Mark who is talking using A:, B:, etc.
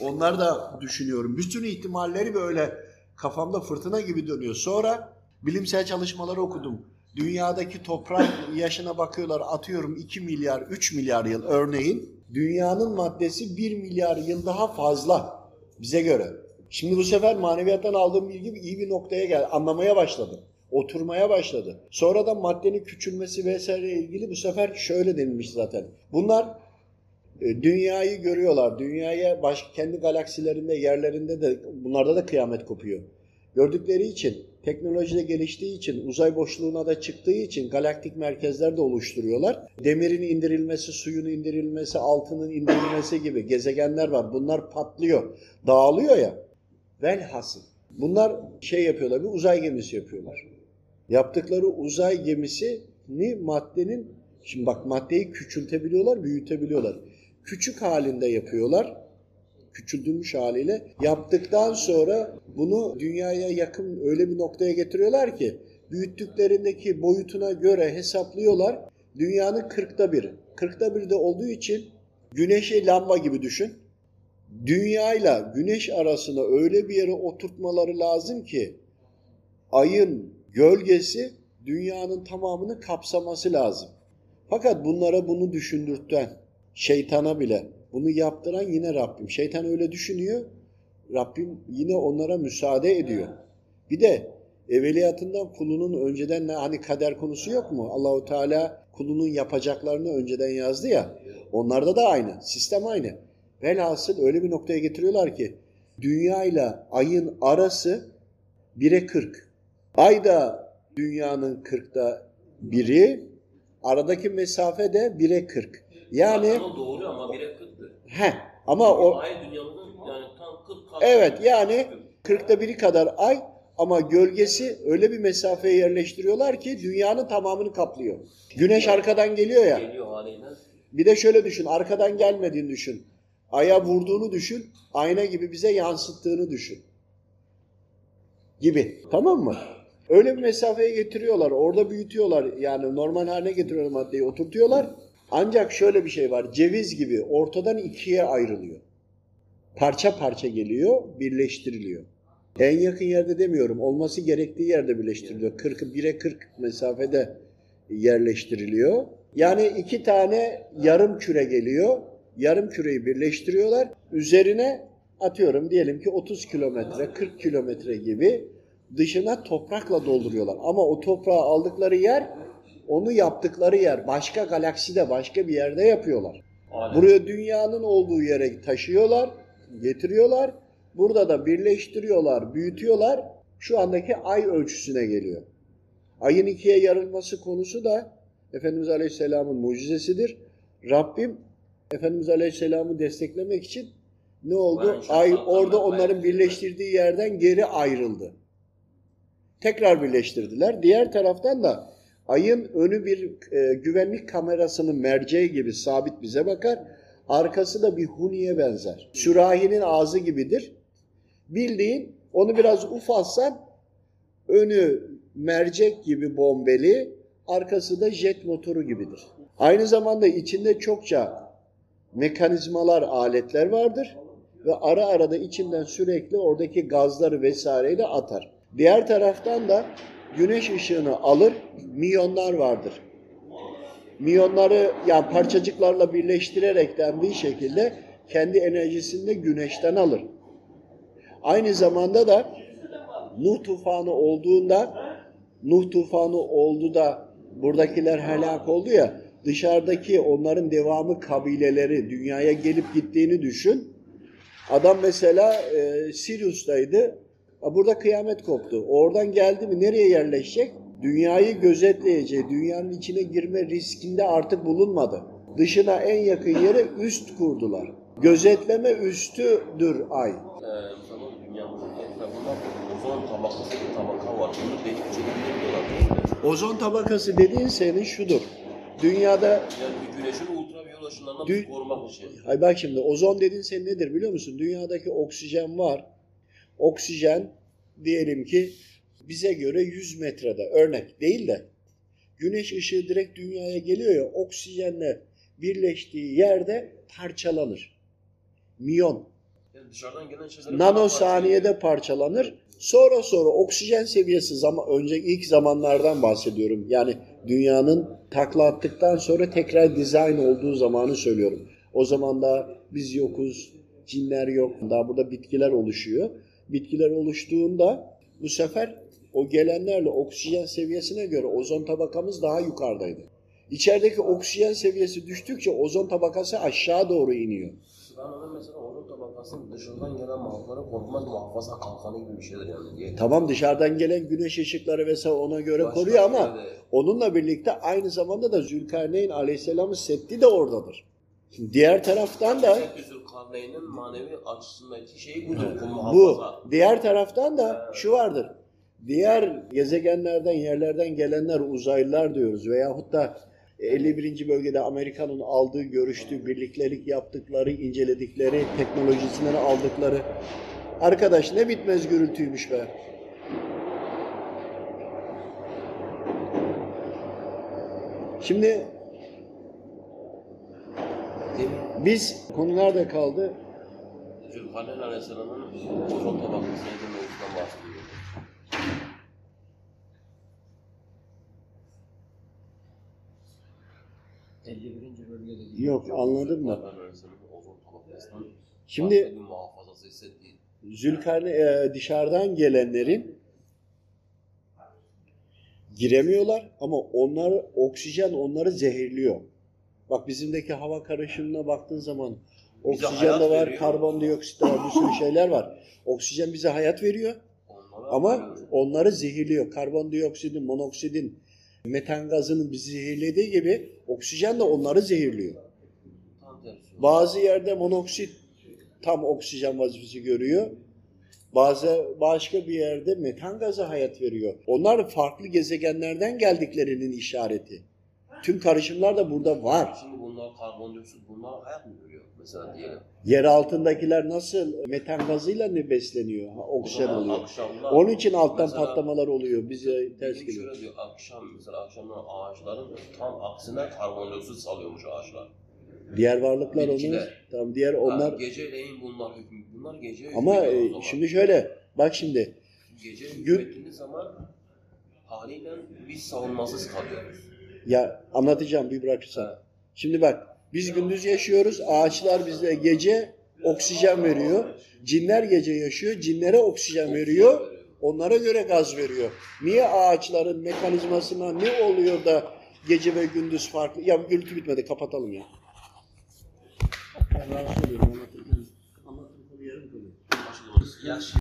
A: Onları da düşünüyorum. Bütün ihtimalleri böyle kafamda fırtına gibi dönüyor. Sonra bilimsel çalışmaları okudum. Dünyadaki toprak yaşına bakıyorlar atıyorum 2 milyar 3 milyar yıl örneğin. Dünyanın maddesi 1 milyar yıl daha fazla bize göre. Şimdi bu sefer maneviyattan aldığım bilgi iyi bir noktaya geldi. Anlamaya başladım. Oturmaya başladı. Sonra da maddenin küçülmesi vesaire ilgili bu sefer şöyle denilmiş zaten. Bunlar dünyayı görüyorlar. Dünyaya baş, kendi galaksilerinde, yerlerinde de bunlarda da kıyamet kopuyor. Gördükleri için, teknolojide geliştiği için, uzay boşluğuna da çıktığı için galaktik merkezler de oluşturuyorlar. Demirin indirilmesi, suyun indirilmesi, altının indirilmesi gibi gezegenler var. Bunlar patlıyor, dağılıyor ya. Velhasıl. Bunlar şey yapıyorlar, bir uzay gemisi yapıyorlar. Yaptıkları uzay gemisini maddenin, şimdi bak maddeyi küçültebiliyorlar, büyütebiliyorlar. Küçük halinde yapıyorlar küçültülmüş haliyle yaptıktan sonra bunu dünyaya yakın öyle bir noktaya getiriyorlar ki büyüttüklerindeki boyutuna göre hesaplıyorlar. Dünyanın kırkta biri. Kırkta biri de olduğu için güneşe lamba gibi düşün. Dünyayla güneş arasına öyle bir yere oturtmaları lazım ki ayın gölgesi dünyanın tamamını kapsaması lazım. Fakat bunlara bunu düşündürten şeytana bile bunu yaptıran yine Rabbim. Şeytan öyle düşünüyor. Rabbim yine onlara müsaade ediyor. Bir de evveliyatından kulunun önceden hani kader konusu yok mu? Allahu Teala kulunun yapacaklarını önceden yazdı ya. Onlarda da aynı. Sistem aynı. Velhasıl öyle bir noktaya getiriyorlar ki dünya ile ayın arası 1'e 40. Ay da dünyanın 40'ta biri, aradaki mesafe de 1'e 40. Yani
B: Ama doğru ama 1'e 40'tır.
A: he ama o
B: Ay dünyamızın yani tam 40 kat.
A: Evet yani 40'ta biri kadar ay ama gölgesi öyle bir mesafeye yerleştiriyorlar ki dünyanın tamamını kaplıyor. Güneş arkadan geliyor ya.
B: Geliyor haliyle.
A: Bir de şöyle düşün arkadan gelmediğini düşün. Aya vurduğunu düşün. Ayna gibi bize yansıttığını düşün. Gibi. Tamam mı? Öyle bir mesafeye getiriyorlar. Orada büyütüyorlar. Yani normal haline getiriyorlar maddeyi oturtuyorlar. Ancak şöyle bir şey var. Ceviz gibi ortadan ikiye ayrılıyor. Parça parça geliyor, birleştiriliyor. En yakın yerde demiyorum. Olması gerektiği yerde birleştiriliyor. 40 1'e 40 mesafede yerleştiriliyor. Yani iki tane yarım küre geliyor. Yarım küreyi birleştiriyorlar. Üzerine atıyorum diyelim ki 30 kilometre, 40 kilometre gibi dışına toprakla dolduruyorlar. Ama o toprağı aldıkları yer, onu yaptıkları yer başka galakside, başka bir yerde yapıyorlar.
B: Alem.
A: Buraya dünyanın olduğu yere taşıyorlar, getiriyorlar. Burada da birleştiriyorlar, büyütüyorlar. Şu andaki ay ölçüsüne geliyor. Ayın ikiye yarılması konusu da Efendimiz Aleyhisselam'ın mucizesidir. Rabbim Efendimiz Aleyhisselam'ı desteklemek için ne oldu? Ay orada onların birleştirdiği yerden geri ayrıldı. Tekrar birleştirdiler. Diğer taraftan da ayın önü bir e, güvenlik kamerasının merceği gibi sabit bize bakar. Arkası da bir huniye benzer. Sürahinin ağzı gibidir. Bildiğin onu biraz ufalsan önü mercek gibi bombeli, arkası da jet motoru gibidir. Aynı zamanda içinde çokça mekanizmalar, aletler vardır ve ara ara da içinden sürekli oradaki gazları vesaireyle atar. Diğer taraftan da güneş ışığını alır, miyonlar vardır. Miyonları yani parçacıklarla birleştirerekten bir şekilde kendi enerjisini de güneşten alır. Aynı zamanda da Nuh tufanı olduğunda Nuh tufanı oldu da buradakiler helak oldu ya dışarıdaki onların devamı kabileleri dünyaya gelip gittiğini düşün. Adam mesela e, Sirius'taydı. Burada kıyamet koptu. Oradan geldi mi nereye yerleşecek? Dünyayı gözetleyeceği, dünyanın içine girme riskinde artık bulunmadı. Dışına en yakın yere üst kurdular. Gözetleme üstüdür ay.
B: Ee, zaman dünyamızın etrafında ozon tabakası bir tabaka var. Bunu değil mi?
A: Ozon tabakası dediğin senin şudur. Dünyada
B: Yani bir güneşin ultraviyole ışınlarından
A: Dü-
B: korumak için.
A: Ay bak şimdi ozon dediğin senin nedir biliyor musun? Dünyadaki oksijen var. Oksijen diyelim ki bize göre 100 metrede örnek değil de güneş ışığı direkt dünyaya geliyor ya oksijenle birleştiği yerde parçalanır. Miyon.
B: Yani dışarıdan gelen
A: parçalanır. Sonra sonra oksijen seviyesi zaman önce ilk zamanlardan bahsediyorum. Yani dünyanın takla attıktan sonra tekrar dizayn olduğu zamanı söylüyorum. O zaman da biz yokuz, cinler yok. Daha burada bitkiler oluşuyor. Bitkiler oluştuğunda bu sefer o gelenlerle oksijen seviyesine göre ozon tabakamız daha yukarıdaydı. İçerideki oksijen seviyesi düştükçe ozon tabakası aşağı doğru iniyor.
B: Ben ona mesela onun tabakasının dışarıdan gelen mahvollara korkmaz muhafaza kalkanı gibi bir şeydir yani. Diye.
A: Tamam dışarıdan gelen güneş ışıkları vesaire ona göre
B: Başka
A: koruyor ama
B: bir de-
A: onunla birlikte aynı zamanda da Zülkarneyn Aleyhisselam'ın seddi de oradadır. Şimdi diğer taraftan da
B: Zülkarneyn'in manevi açısındaki şey budur. Bu
A: bu. Diğer taraftan da şu vardır. Diğer gezegenlerden, yerlerden gelenler uzaylılar diyoruz veyahut da 51. bölgede Amerika'nın aldığı, görüştüğü, birliktelik yaptıkları, inceledikleri, teknolojisini aldıkları. Arkadaş ne bitmez gürültüymüş be. Şimdi
B: Değil mi?
A: biz konu nerede kaldı?
B: Zülkarneyn Aleyhisselam'ın ozon tabakası yedi mevzudan bahsediyor.
A: Yok anladım da.
B: Zülkarneyn Aleyhisselam'ın ozon tabakasından
A: Şimdi
B: muhafazası hissettiği
A: Zülkarne e, dışarıdan gelenlerin giremiyorlar ama onlar oksijen onları zehirliyor. Bak bizimdeki hava karışımına baktığın zaman
B: Bize
A: oksijen de var,
B: veriyor.
A: karbondioksit de var, bir sürü şeyler var. Oksijen bize hayat veriyor
B: onlara
A: ama onları zehirliyor. Karbondioksidin, monoksidin, metan gazının bizi zehirlediği gibi oksijen de onları zehirliyor. Bazı yerde monoksit tam oksijen vazifesi görüyor. Bazı başka bir yerde metan gazı hayat veriyor. Onlar farklı gezegenlerden geldiklerinin işareti. Tüm karışımlar da burada var.
B: Şimdi bunlar karbondioksit, bunlar hayat mı görüyor mesela diyelim.
A: Yer altındakiler nasıl metan gazıyla ne besleniyor? Ha, Oksijen oluyor.
B: akşamlar-
A: Onun için alttan
B: Mesela
A: patlamalar oluyor. Bize ters
B: Bilim
A: geliyor.
B: şöyle diyor, akşam mesela akşamlar ağaçların tam aksine karbondioksit salıyormuş ağaçlar.
A: Diğer varlıklar onu
B: Bitkiler.
A: tam diğer
B: Onlar,
A: onlar
B: ha, geceleyin bunlar hüküm, bunlar gece
A: ama
B: hükmediyor o
A: e,
B: zaman.
A: şimdi şöyle bak şimdi
B: gece
A: gün-
B: hükmettiğiniz zaman haliyle biz savunmasız kalıyoruz.
A: Ya anlatacağım bir bırakırsan. Şimdi bak biz gündüz yaşıyoruz. Ağaçlar bize gece oksijen veriyor. Cinler gece yaşıyor. Cinlere oksijen veriyor. Onlara göre gaz veriyor. Niye ağaçların mekanizmasına ne oluyor da gece ve gündüz farklı? Ya gürültü bitmedi kapatalım ya. Ben rahatsız oluyorum anlatırken. Anlatırken yarım kalıyor.